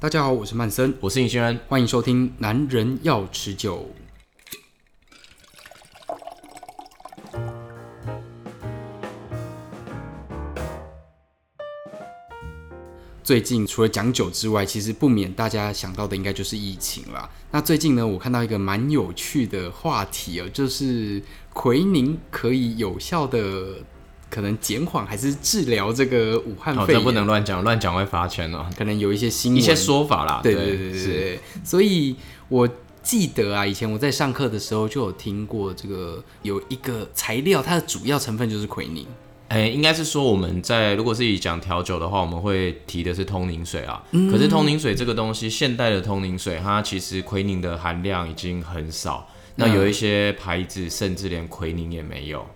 大家好，我是曼森，我是尹轩恩，欢迎收听《男人要持久》。最近除了讲酒之外，其实不免大家想到的应该就是疫情啦。那最近呢，我看到一个蛮有趣的话题哦，就是奎宁可以有效的。可能减缓还是治疗这个武汉肺炎？哦，这不能乱讲，乱讲会罚钱哦。可能有一些新一些说法啦。对对对对对，所以我记得啊，以前我在上课的时候就有听过这个有一个材料，它的主要成分就是奎宁。哎，应该是说我们在如果是以讲调酒的话，我们会提的是通灵水啊。嗯。可是通灵水这个东西，现代的通灵水，它其实奎宁的含量已经很少。那有一些牌子甚至连奎宁也没有。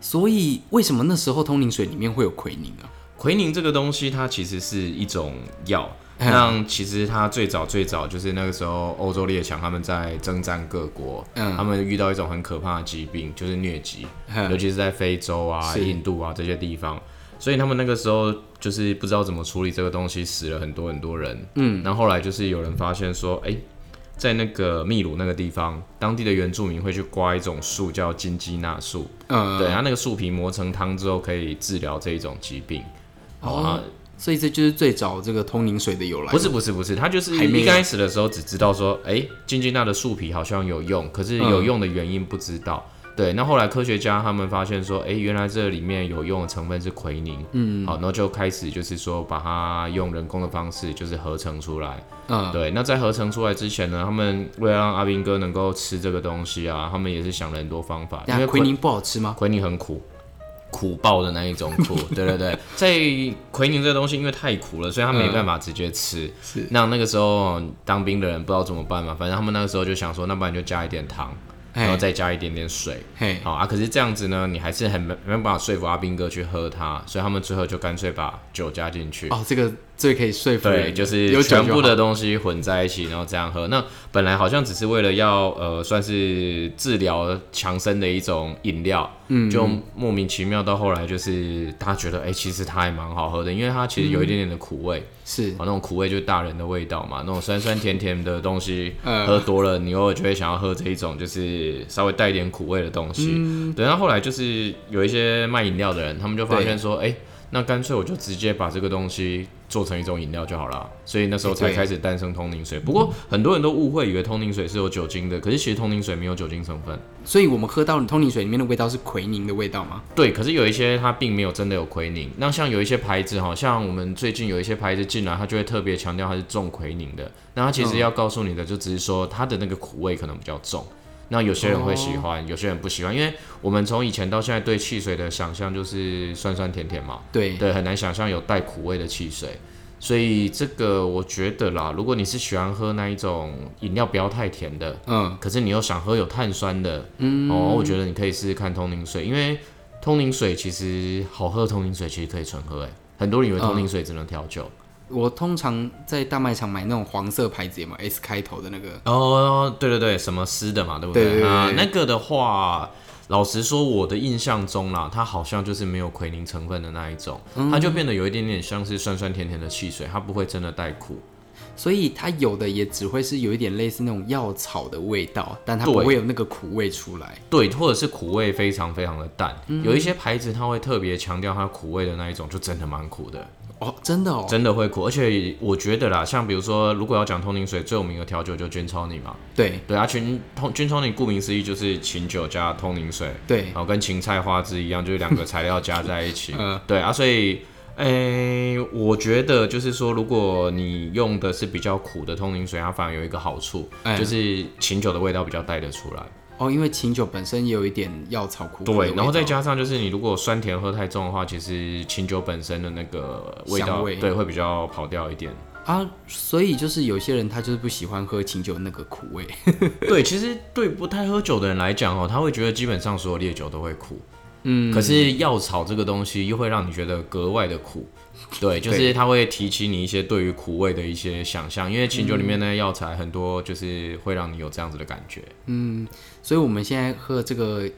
所以为什么那时候通灵水里面会有奎宁啊？奎宁这个东西，它其实是一种药。那其实它最早最早就是那个时候欧洲列强他们在征战各国，嗯，他们遇到一种很可怕的疾病，就是疟疾，尤其是在非洲啊、印度啊这些地方。所以他们那个时候就是不知道怎么处理这个东西，死了很多很多人。嗯，然后后来就是有人发现说，哎、欸。在那个秘鲁那个地方，当地的原住民会去刮一种树，叫金鸡纳树。嗯，对，它那个树皮磨成汤之后，可以治疗这一种疾病。哦，所以这就是最早这个通灵水的由来。不是不是不是，它就是一开始的时候只知道说，哎、欸，金鸡纳的树皮好像有用，可是有用的原因不知道。嗯对，那后来科学家他们发现说，哎，原来这里面有用的成分是奎宁，嗯，好，然后就开始就是说把它用人工的方式就是合成出来，嗯，对，那在合成出来之前呢，他们为了让阿斌哥能够吃这个东西啊，他们也是想了很多方法，因为奎宁不好吃吗？奎宁很苦，苦爆的那一种苦，对对对，在奎宁这个东西因为太苦了，所以他没办法直接吃，是，那那个时候当兵的人不知道怎么办嘛，反正他们那个时候就想说，那不然就加一点糖。然后再加一点点水，嘿，好啊。可是这样子呢，你还是很没没办法说服阿兵哥去喝它，所以他们最后就干脆把酒加进去。哦，这个最可以说服人，对，就是全部的东西混在一起，然后这样喝。那本来好像只是为了要呃，算是治疗强身的一种饮料，嗯，就莫名其妙到后来就是大家觉得，哎、欸，其实它还蛮好喝的，因为它其实有一点点的苦味。嗯是，啊，那种苦味就是大人的味道嘛，那种酸酸甜甜的东西，喝多了，你偶尔就会想要喝这一种，就是稍微带一点苦味的东西。嗯，等到后来就是有一些卖饮料的人，他们就发现说，哎。那干脆我就直接把这个东西做成一种饮料就好了，所以那时候才开始诞生通灵水。不过很多人都误会以为通灵水是有酒精的，可是其实通灵水没有酒精成分。所以我们喝到的通灵水里面的味道是奎宁的味道吗？对，可是有一些它并没有真的有奎宁。那像有一些牌子，好像我们最近有一些牌子进来，它就会特别强调它是重奎宁的。那它其实要告诉你的就只是说它的那个苦味可能比较重。那有些人会喜欢，有些人不喜欢，因为我们从以前到现在对汽水的想象就是酸酸甜甜嘛，对。对，很难想象有带苦味的汽水，所以这个我觉得啦，如果你是喜欢喝那一种饮料不要太甜的，嗯，可是你又想喝有碳酸的，嗯，哦，我觉得你可以试试看通灵水，因为通灵水其实好喝的通灵水其实可以纯喝，哎，很多人以为通灵水只能调酒。我通常在大卖场买那种黄色牌子嘛，S 开头的那个。哦，对对对，什么丝的嘛，对不对？对对对对啊，那个的话，老实说，我的印象中啦，它好像就是没有奎宁成分的那一种，嗯，它就变得有一点点像是酸酸甜甜的汽水，它不会真的带苦。所以它有的也只会是有一点类似那种药草的味道，但它不会有那个苦味出来。对，或者是苦味非常非常的淡。嗯，有一些牌子它会特别强调它苦味的那一种，就真的蛮苦的。哦，真的哦，真的会苦，而且我觉得啦，像比如说，如果要讲通灵水最有名的调酒就 Gin Tonic 嘛，对。对啊，群通 Gin Tonic 顾名思义就是琴酒加通灵水，对，然后跟芹菜花枝一样，就是两个材料加在一起，嗯，对啊，所以，诶、欸，我觉得就是说，如果你用的是比较苦的通灵水，它反而有一个好处，欸、就是琴酒的味道比较带得出来。哦，因为琴酒本身也有一点药草苦味，对，然后再加上就是你如果酸甜喝太重的话，其实琴酒本身的那个味道，味对，会比较跑掉一点啊。所以就是有些人他就是不喜欢喝琴酒那个苦味。对，其实对不太喝酒的人来讲哦，他会觉得基本上所有烈酒都会苦。嗯，可是药草这个东西又会让你觉得格外的苦。对，就是它会提起你一些对于苦味的一些想象，因为琴酒里面那些药材很多，就是会让你有这样子的感觉。嗯，所以我们现在喝这个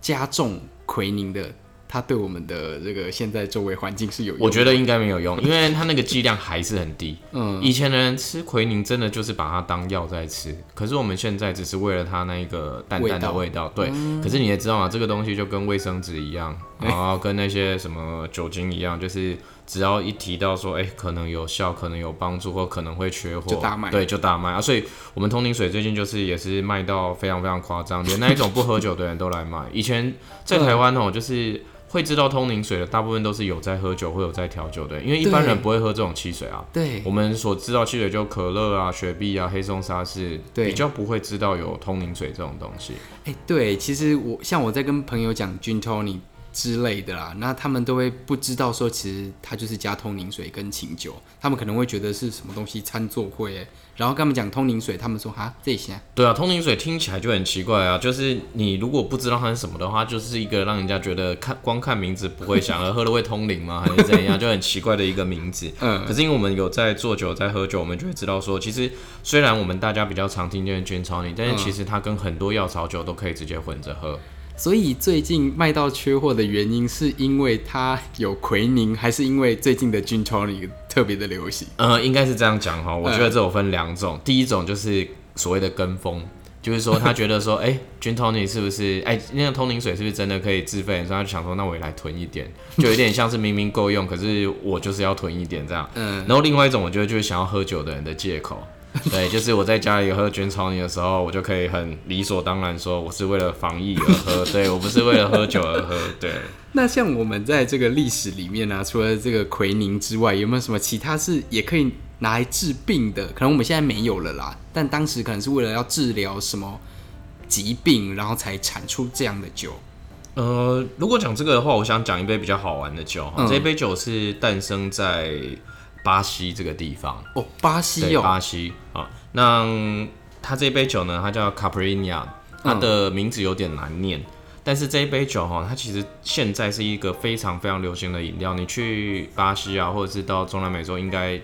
加重奎宁的它对我们的这个现在周围环境是有用的？我觉得应该没有用，因为它那个剂量还是很低。嗯，以前的人吃奎宁真的就是把它当药在吃，可是我们现在只是为了它那一个淡淡的味道。味道对，嗯、可是你也知道嘛，这个东西就跟卫生纸一样，然后跟那些什么酒精一样，就是只要一提到说，哎、欸，可能有效，可能有帮助，或可能会缺货，就大卖。对，就大卖啊！所以我们通灵水最近就是也是卖到非常非常夸张，连那一种不喝酒的人都来买。以前在台湾哦，就是。会知道通灵水的大部分都是有在喝酒或有在调酒的，因为一般人不会喝这种汽水啊。对，我们所知道汽水就可乐啊、雪碧啊、黑松沙士，比较不会知道有通灵水这种东西。哎，对，其实我像我在跟朋友讲 Gin Tonic 之类的啦，那他们都会不知道说，其实它就是加通灵水跟清酒，他们可能会觉得是什么东西掺作会，然后跟他们讲通灵水，他们说哈这些。对啊，通灵水听起来就很奇怪啊，就是你如果不知道它是什么的话，就是一个让人家觉得看光看名字不会想要喝了会通灵吗？还是怎样，就很奇怪的一个名字。嗯，可是因为我们有在做酒，在喝酒，我们就会知道说，其实虽然我们大家比较常听见 Gin Tonic，但是其实它跟很多药草酒都可以直接混着喝。所以最近卖到缺货的原因，是因为它有奎宁，还是因为最近的 Gin Tonic 特别的流行？呃，应该是这样讲哈。我觉得这有分两种，嗯、第一种就是所谓的跟风，就是说他觉得说，哎、欸、，Gin Tonic 是不是？哎、欸，那个通灵水是不是真的可以自费？所以他就想说，那我也来囤一点，就有点像是明明够用，可是我就是要囤一点这样。嗯。然后另外一种，我觉得就是想要喝酒的人的借口。对，就是我在家里喝卷草泥的时候，我就可以很理所当然说，我是为了防疫而喝，对，我不是为了喝酒而喝。对。那像我们在这个历史里面呢、啊，除了这个奎宁之外，有没有什么其他是也可以拿来治病的？可能我们现在没有了啦，但当时可能是为了要治疗什么疾病，然后才产出这样的酒。呃，如果讲这个的话，我想讲一杯比较好玩的酒。嗯、这杯酒是诞生在。巴西这个地方哦，巴西哦，巴西啊，那它这杯酒呢，它叫 Caipirinha，它的名字有点难念，嗯、但是这一杯酒哈，它其实现在是一个非常非常流行的饮料，你去巴西啊，或者是到中南美洲，应该。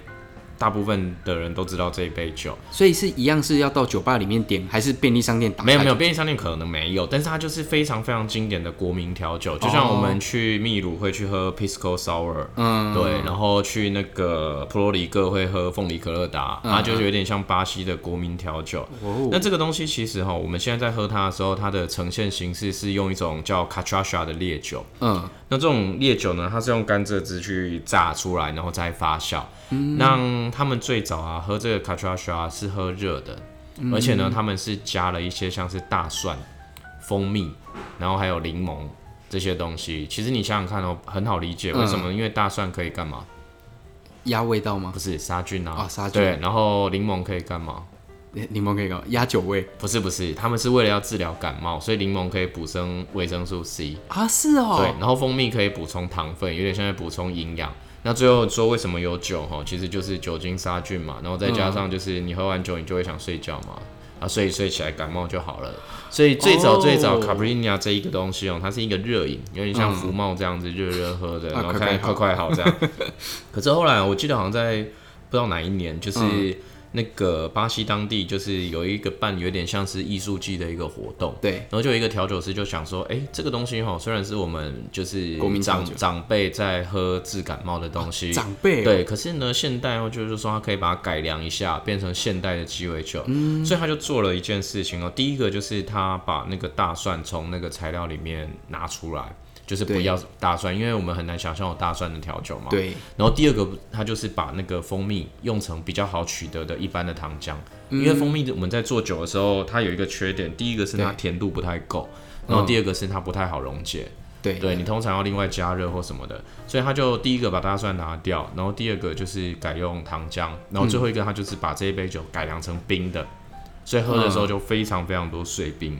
大部分的人都知道这一杯酒，所以是一样是要到酒吧里面点，还是便利商店打？没有没有，便利商店可能没有，但是它就是非常非常经典的国民调酒，就像我们去秘鲁会去喝 Pisco Sour，嗯，对，然后去那个普罗里各会喝凤梨可乐达，它就是有点像巴西的国民调酒。哦，那这个东西其实哈，我们现在在喝它的时候，它的呈现形式是用一种叫 Cachaça 的烈酒，嗯，那这种烈酒呢，它是用甘蔗汁去榨出来，然后再发酵。那、嗯、他们最早啊喝这个卡查沙是喝热的，嗯、而且呢他们是加了一些像是大蒜、蜂蜜，然后还有柠檬这些东西。其实你想想看哦，很好理解为什么？嗯、因为大蒜可以干嘛？压味道吗？不是杀菌啊。啊，杀菌。对，然后柠檬可以干嘛？柠檬可以干嘛？压酒味？不是不是，他们是为了要治疗感冒，所以柠檬可以补充维生素 C 啊，是哦。对，然后蜂蜜可以补充糖分，有点像在补充营养。那最后说为什么有酒哈，其实就是酒精杀菌嘛，然后再加上就是你喝完酒你就会想睡觉嘛，啊睡一睡起来感冒就好了。所以最早最早卡布里尼亚这一个东西哦，它是一个热饮，有点像福茂这样子热热喝的，然后看快快好这样。可是后来我记得好像在不知道哪一年就是。那个巴西当地就是有一个办有点像是艺术季的一个活动，对，然后就有一个调酒师就想说，哎、欸，这个东西哈，虽然是我们就是长长辈在喝治感冒的东西，啊、长辈、喔、对，可是呢，现代哦，就是说他可以把它改良一下，变成现代的鸡尾酒，嗯，所以他就做了一件事情哦，第一个就是他把那个大蒜从那个材料里面拿出来。就是不要大蒜，因为我们很难想象有大蒜的调酒嘛。对。然后第二个，它就是把那个蜂蜜用成比较好取得的一般的糖浆，嗯、因为蜂蜜我们在做酒的时候，它有一个缺点，第一个是它甜度不太够，然后第二个是它不太好溶解。对、你通常要另外加热或什么的，所以他就第一个把大蒜拿掉，然后第二个就是改用糖浆，然后最后一个他就是把这一杯酒改良成冰的，所以喝的时候就非常非常多碎冰。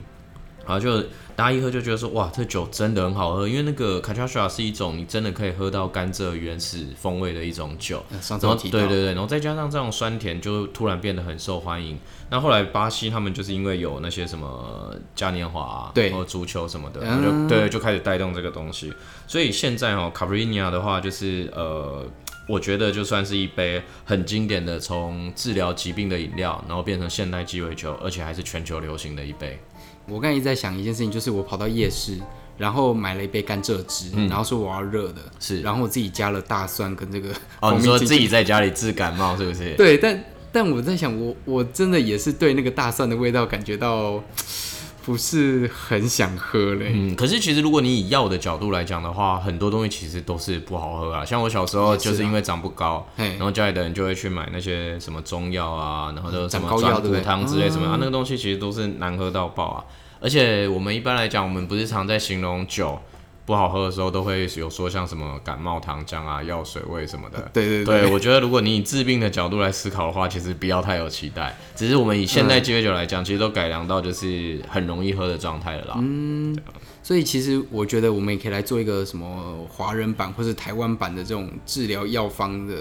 然后就大家一喝就觉得说，哇，这酒真的很好喝，因为那个卡恰沙是一种你真的可以喝到甘蔗原始风味的一种酒。上次提到。对对对，然后再加上这种酸甜，就突然变得很受欢迎。那后来巴西他们就是因为有那些什么嘉年华啊，对，或足球什么的，就对，就开始带动这个东西。所以现在哦，卡布里尼亚的话，就是呃，我觉得就算是一杯很经典的从治疗疾病的饮料，然后变成现代鸡尾酒，而且还是全球流行的一杯。我刚才一直在想一件事情，就是我跑到夜市，然后买了一杯甘蔗汁，嗯然后说我要热的，是然后我自己加了大蒜跟这个哦，蜂蜜进去你说自己在家里治感冒是不是？对，但但我在想，我我真的也是对那个大蒜的味道感觉到不是很想喝嘞。嗯，可是其实如果你以药的角度来讲的话，很多东西其实都是不好喝啊。像我小时候就是因为长不高，嘿然后家里的人就会去买那些什么中药啊，然后就什么长高药转骨汤之类什么、啊，那个东西其实都是难喝到爆啊。而且我们一般来讲，我们不是常在形容酒不好喝的时候，都会有说像什么感冒糖浆啊、药水味什么的。对对对，我觉得如果你以治病的角度来思考的话，其实不要太有期待。只是我们以现代鸡尾酒来讲，其实都改良到就是很容易喝的状态了啦。嗯，所以其实我觉得我们也可以来做一个什么华人版或是台湾版的这种治疗药方的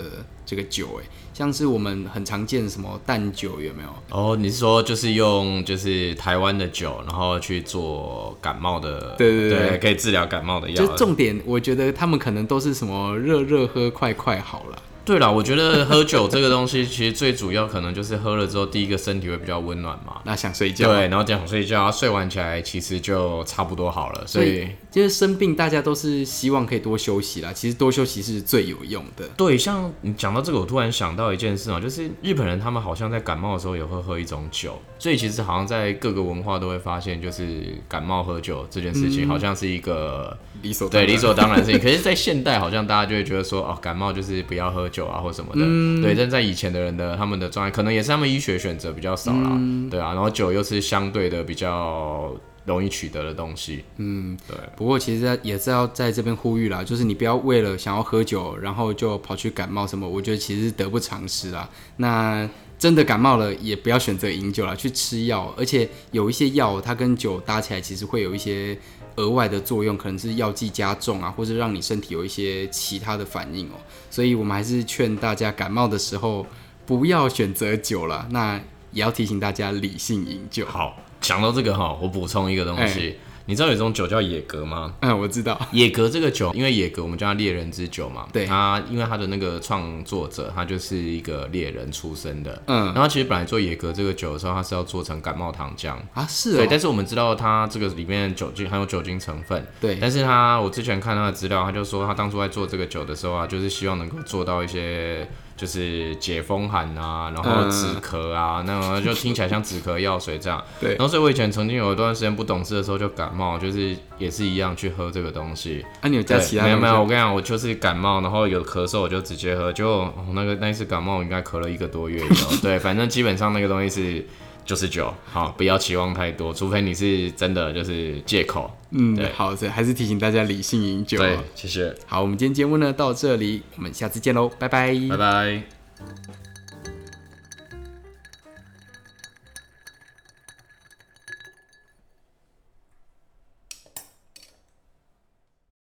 这个酒，哎，像是我们很常见什么淡酒有没有？哦，你是说就是用就是台湾的酒，然后去做感冒的，对对对可以治疗感冒的药。就重点，我觉得他们可能都是什么热热喝，快快好了。对啦，我觉得喝酒这个东西，其实最主要可能就是喝了之后，第一个身体会比较温暖嘛。那想睡觉，对，然后这样睡觉，睡完起来其实就差不多好了。所以，就是生病，大家都是希望可以多休息啦。其实多休息是最有用的。对，像你讲到这个，我突然想到一件事啊，就是日本人他们好像在感冒的时候也会喝一种酒，所以其实好像在各个文化都会发现，就是感冒喝酒这件事情，好像是一个理所对理所当然的事情。可是，在现代好像大家就会觉得说，哦，感冒就是不要喝酒啊，或什么的。嗯、对，但在以前的人的他们的状态，可能也是他们医学选择比较少啦。嗯、对啊，然后酒又是相对的比较容易取得的东西。嗯，对。不过其实也是要在这边呼吁啦，就是你不要为了想要喝酒，然后就跑去感冒什么，我觉得其实是得不偿失啦。那真的感冒了，也不要选择饮酒啦，去吃药。而且有一些药，它跟酒搭起来，其实会有一些额外的作用，可能是药剂加重啊，或者让你身体有一些其他的反应哦、喔。所以我们还是劝大家感冒的时候不要选择酒了。那也要提醒大家理性饮酒。好，讲到这个哈，我补充一个东西。欸你知道有一种酒叫野格吗？嗯，我知道。野格这个酒，因为野格我们叫它猎人之酒嘛。对。它因为它的那个创作者，他就是一个猎人出身的。嗯。然后其实本来做野格这个酒的时候，它是要做成感冒糖浆啊，是哦。对，但是我们知道它这个里面酒精含有酒精成分。对。但是他我之前看他的资料，他就说他当初在做这个酒的时候啊，就是希望能够做到一些。就是解风寒啊，然后止咳啊，嗯、那种就听起来像止咳药水这样。对。然后所以我以前曾经有一段时间不懂事的时候就感冒，就是也是一样去喝这个东西。啊，你有加其他？没有没有，我跟你讲，我就是感冒，然后有咳嗽我就直接喝，就、哦、那个那一次感冒我应该咳了一个多月。对，反正基本上那个东西是就是酒，好，不要期望太多，除非你是真的就是借口。嗯，对，好，所以还是提醒大家理性饮酒。对，谢谢。好，我们今天节目呢到这里，我们下次见喽，拜拜，拜拜。